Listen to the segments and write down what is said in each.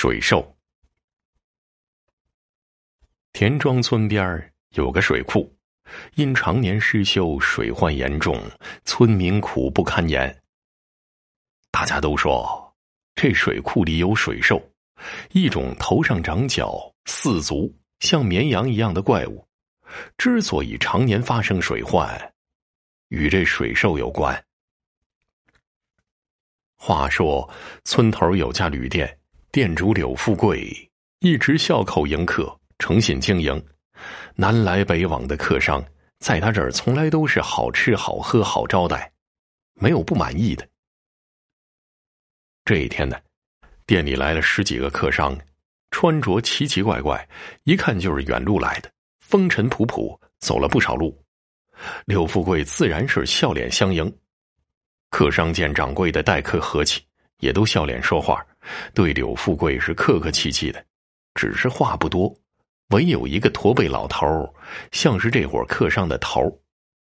水兽。田庄村边有个水库，因常年失修，水患严重，村民苦不堪言。大家都说，这水库里有水兽，一种头上长角、四足像绵羊一样的怪物。之所以常年发生水患，与这水兽有关。话说，村头有家旅店，店主柳富贵一直笑口迎客，诚信经营。南来北往的客商在他这儿从来都是好吃好喝好招待，没有不满意的。这一天呢，店里来了十几个客商，穿着奇奇怪怪，一看就是远路来的，风尘仆仆，走了不少路。柳富贵自然是笑脸相迎。客商见掌柜的待客和气，也都笑脸说话，对柳富贵是客客气气的，只是话不多。唯有一个驼背老头像是这伙客商的头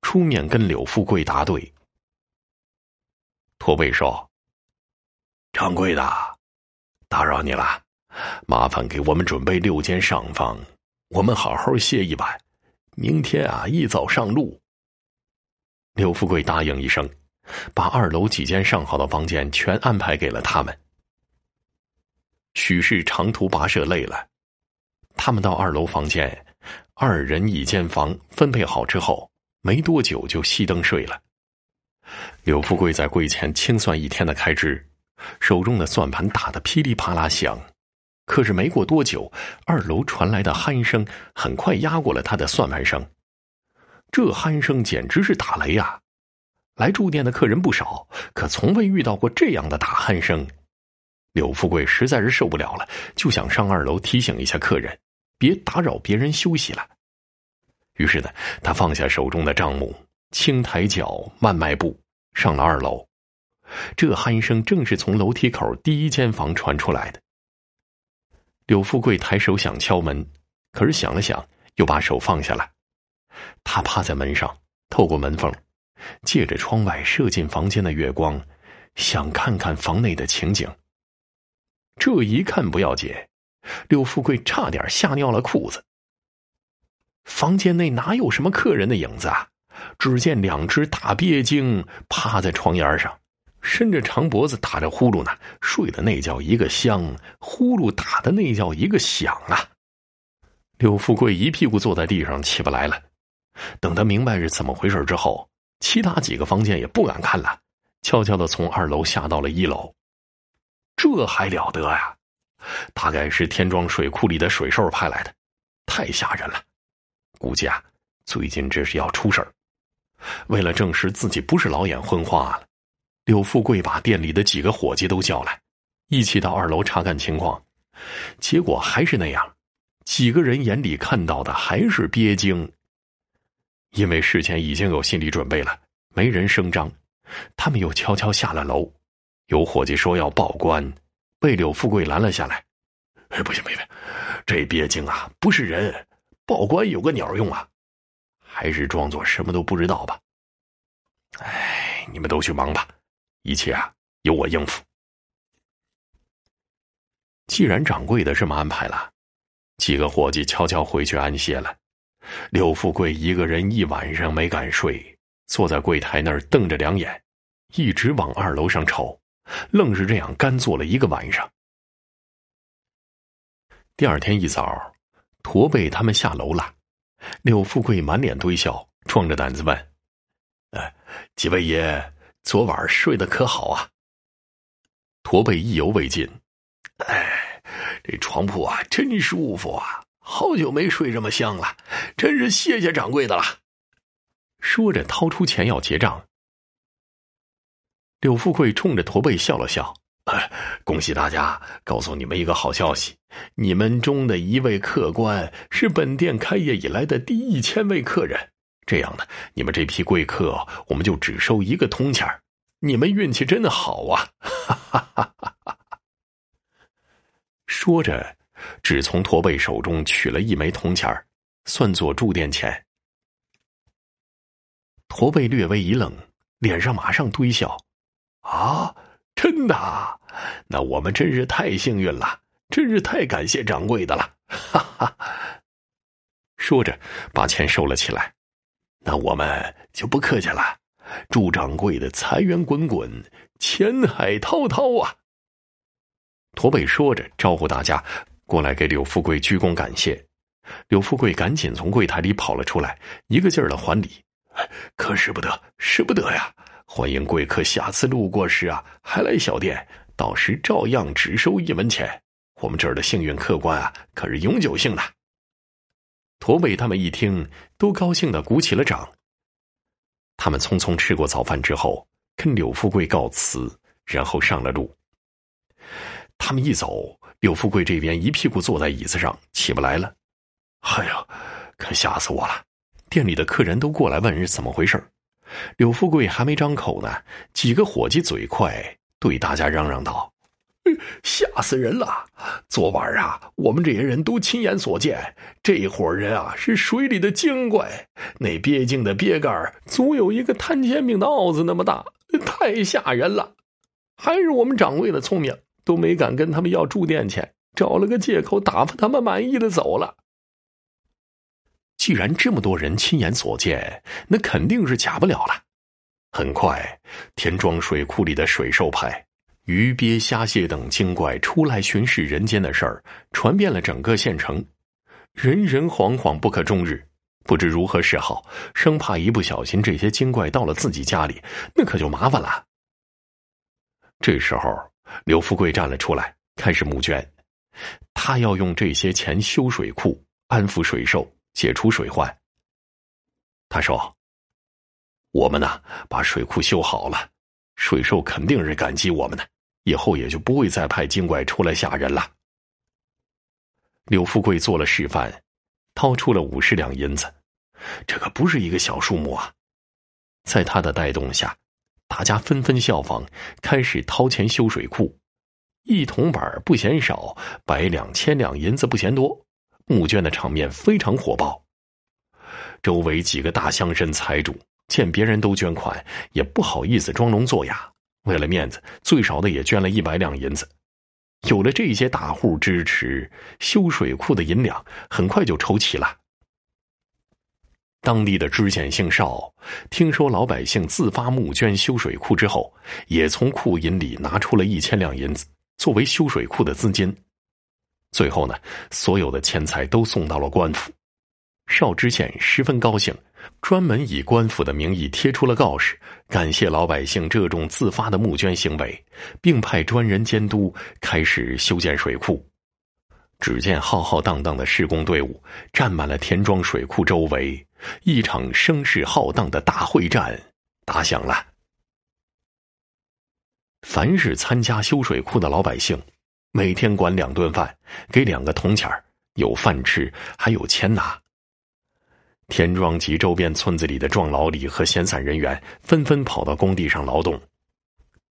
出面跟柳富贵答对。驼背说：“掌柜的，打扰你了，麻烦给我们准备六间上房，我们好好歇一晚，明天啊一早上路。”柳富贵答应一声。把二楼几间上好的房间全安排给了他们。许是长途跋涉累了，他们到二楼房间，二人一间房分配好之后，没多久就熄灯睡了。柳富贵在柜前清算一天的开支，手中的算盘打得噼里啪啦响。可是没过多久，二楼传来的鼾声很快压过了他的算盘声。这鼾声简直是打雷啊！来住店的客人不少，可从未遇到过这样的打鼾声。柳富贵实在是受不了了，就想上二楼提醒一下客人，别打扰别人休息了。于是呢，他放下手中的账目，轻抬脚，慢迈步，上了二楼。这鼾声正是从楼梯口第一间房传出来的。柳富贵抬手想敲门，可是想了想，又把手放下来。他趴在门上，透过门缝。借着窗外射进房间的月光，想看看房内的情景。这一看不要紧，柳富贵差点吓尿了裤子。房间内哪有什么客人的影子啊？只见两只大鳖精趴在床沿上，伸着长脖子打着呼噜呢，睡得那叫一个香，呼噜打的那叫一个响啊！柳富贵一屁股坐在地上起不来了。等他明白是怎么回事之后。其他几个房间也不敢看了，悄悄的从二楼下到了一楼。这还了得呀！大概是天庄水库里的水兽派来的，太吓人了。估计啊，最近这是要出事儿。为了证实自己不是老眼昏花了，柳富贵把店里的几个伙计都叫来，一起到二楼查看情况。结果还是那样，几个人眼里看到的还是鳖精。因为事前已经有心理准备了，没人声张，他们又悄悄下了楼。有伙计说要报官，被柳富贵拦了下来。哎，不行不行，这鳖精啊，不是人，报官有个鸟用啊！还是装作什么都不知道吧。哎，你们都去忙吧，一切啊由我应付。既然掌柜的这么安排了，几个伙计悄悄回去安歇了。柳富贵一个人一晚上没敢睡，坐在柜台那儿瞪着两眼，一直往二楼上瞅，愣是这样干坐了一个晚上。第二天一早，驼背他们下楼了，柳富贵满脸堆笑，壮着胆子问：“哎，几位爷，昨晚睡得可好啊？”驼背意犹未尽：“哎，这床铺啊，真舒服啊。”好久没睡这么香了，真是谢谢掌柜的了。说着，掏出钱要结账。柳富贵冲着驼背笑了笑：“恭喜大家！告诉你们一个好消息，你们中的一位客官是本店开业以来的第一千位客人。这样呢，你们这批贵客，我们就只收一个铜钱你们运气真的好啊！”哈哈哈哈哈！说着。只从驼背手中取了一枚铜钱算作住店钱。驼背略微一愣，脸上马上堆笑：“啊，真的？那我们真是太幸运了！真是太感谢掌柜的了！哈哈。说着，把钱收了起来。那我们就不客气了，祝掌柜的财源滚滚，钱海滔滔啊！驼背说着，招呼大家过来给柳富贵鞠躬感谢。柳富贵赶紧从柜台里跑了出来，一个劲儿的还礼：“可使不得，使不得呀！欢迎贵客下次路过时啊，还来小店，到时照样只收一文钱。我们这儿的幸运客官啊，可是永久性的。”驼背他们一听，都高兴的鼓起了掌。他们匆匆吃过早饭之后，跟柳富贵告辞，然后上了路。他们一走，柳富贵这边一屁股坐在椅子上，起不来了。哎呀，可吓死我了！店里的客人都过来问是怎么回事柳富贵还没张口呢，几个伙计嘴快，对大家嚷嚷道。吓死人了！昨晚啊，我们这些人都亲眼所见，这伙人啊是水里的精怪，那鳖精的鳖盖足有一个摊煎饼的鏊子那么大，太吓人了。还是我们掌柜的聪明，都没敢跟他们要住店钱，找了个借口打发他们满意的走了。既然这么多人亲眼所见，那肯定是假不了了。很快，田庄水库里的水兽派。鱼鳖虾蟹等精怪出来巡视人间的事儿，传遍了整个县城，人人惶惶不可终日，不知如何是好，生怕一不小心这些精怪到了自己家里，那可就麻烦了。这时候，刘富贵站了出来，开始募捐，他要用这些钱修水库，安抚水兽，解除水患。他说：“我们呢，把水库修好了，水兽肯定是感激我们的。”以后也就不会再派精怪出来吓人了。柳富贵做了示范，掏出了五十两银子，这可不是一个小数目啊！在他的带动下，大家纷纷效仿，开始掏钱修水库。一铜板不嫌少，百两千两银子不嫌多，募捐的场面非常火爆。周围几个大乡绅财主见别人都捐款，也不好意思装聋作哑。为了面子，最少的也捐了一百两银子。有了这些大户支持，修水库的银两很快就筹齐了。当地的知县姓邵，听说老百姓自发募捐修水库之后，也从库银里拿出了一千两银子作为修水库的资金。最后呢，所有的钱财都送到了官府。邵知县十分高兴。专门以官府的名义贴出了告示，感谢老百姓这种自发的募捐行为，并派专人监督，开始修建水库。只见浩浩荡荡的施工队伍站满了田庄水库周围，一场声势浩荡的大会战打响了。凡是参加修水库的老百姓，每天管两顿饭，给两个铜钱有饭吃，还有钱拿。田庄及周边村子里的壮劳力和闲散人员纷纷跑到工地上劳动，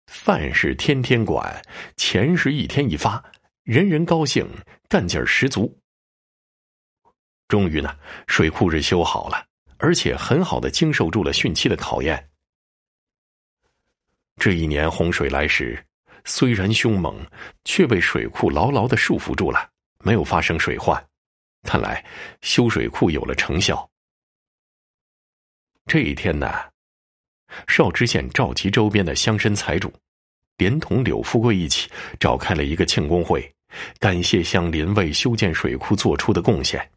饭是天天管，钱是一天一发，人人高兴，干劲儿十足。终于呢，水库是修好了，而且很好的经受住了汛期的考验。这一年洪水来时，虽然凶猛，却被水库牢牢的束缚住了，没有发生水患。看来修水库有了成效。这一天呢，邵知县召集周边的乡绅财主，连同柳富贵一起召开了一个庆功会，感谢乡邻为修建水库做出的贡献。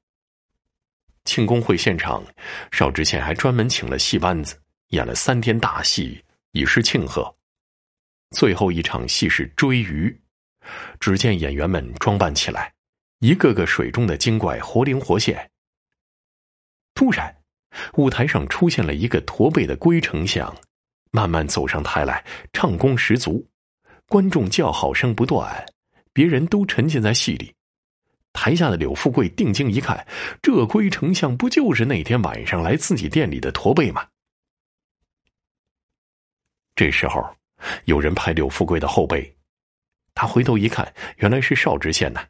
庆功会现场，邵知县还专门请了戏班子，演了三天大戏，以示庆贺。最后一场戏是追鱼，只见演员们装扮起来，一个个水中的精怪活灵活现。突然。舞台上出现了一个驼背的龟丞相，慢慢走上台来，唱功十足，观众叫好声不断，别人都沉浸在戏里。台下的柳富贵定睛一看，这龟丞相不就是那天晚上来自己店里的驼背吗？这时候，有人拍柳富贵的后背，他回头一看，原来是邵知县呢。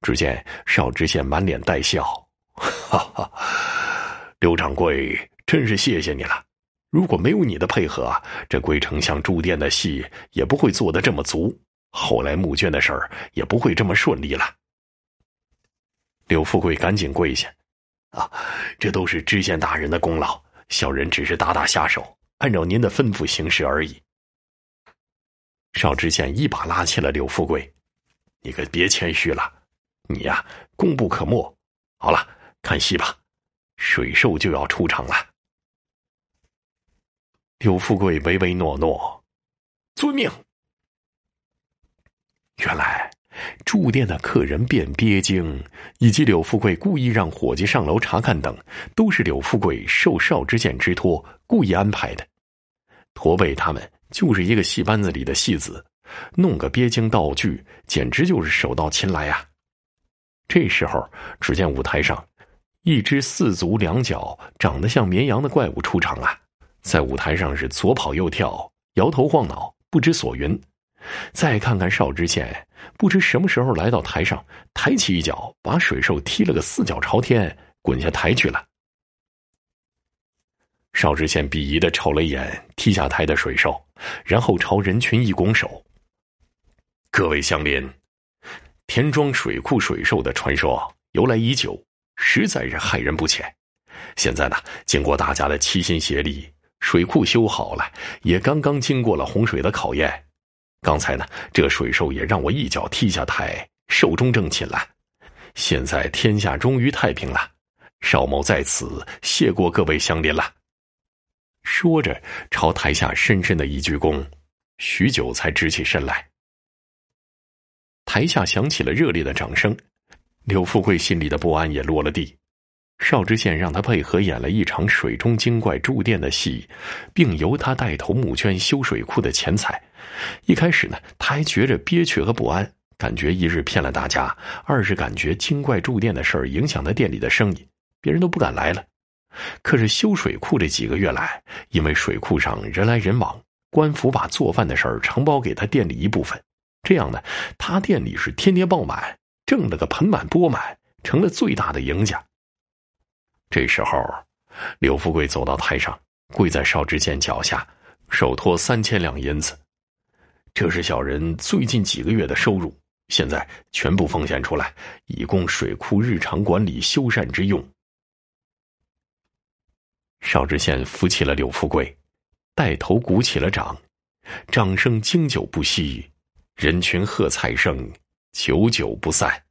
只见邵知县满脸带笑，哈哈。刘掌柜，真是谢谢你了。如果没有你的配合，这龟丞相住店的戏也不会做得这么足。后来募捐的事儿也不会这么顺利了。刘富贵赶紧跪下，啊，这都是知县大人的功劳，小人只是打打下手，按照您的吩咐行事而已。邵知县一把拉起了刘富贵：“你可别谦虚了，你呀功不可没。好了，看戏吧，水兽就要出场了。”刘富贵唯唯诺诺：“遵命。”原来。住店的客人变鳖精，以及柳富贵故意让伙计上楼查看等，都是柳富贵受邵知县之托故意安排的。驼背他们就是一个戏班子里的戏子，弄个鳖精道具，简直就是手到擒来啊！这时候，只见舞台上，一只四足两脚、长得像绵羊的怪物出场啊，在舞台上是左跑右跳，摇头晃脑，不知所云。再看看邵知县，不知什么时候来到台上，抬起一脚，把水兽踢了个四脚朝天，滚下台去了。邵知县鄙夷的瞅了一眼踢下台的水兽，然后朝人群一拱手：“各位乡邻，田庄水库水兽的传说由来已久，实在是害人不浅。现在呢，经过大家的齐心协力，水库修好了，也刚刚经过了洪水的考验。”刚才呢，这水兽也让我一脚踢下台，寿终正寝了。现在天下终于太平了，邵某在此谢过各位乡邻了。说着，朝台下深深的一鞠躬，许久才直起身来。台下响起了热烈的掌声，刘富贵心里的不安也落了地。邵知县让他配合演了一场水中精怪住店的戏，并由他带头募捐修水库的钱财。一开始呢，他还觉着憋屈和不安，感觉一是骗了大家，二是感觉精怪住店的事儿影响他店里的生意，别人都不敢来了。可是修水库这几个月来，因为水库上人来人往，官府把做饭的事儿承包给他店里一部分，这样呢，他店里是天天爆满，挣了个盆满钵满，成了最大的赢家。这时候，刘富贵走到台上，跪在邵知县脚下，手托三千两银子。这是小人最近几个月的收入，现在全部奉献出来，以供水库日常管理修缮之用。邵知县扶起了刘富贵，带头鼓起了掌，掌声经久不息，人群喝彩声久久不散。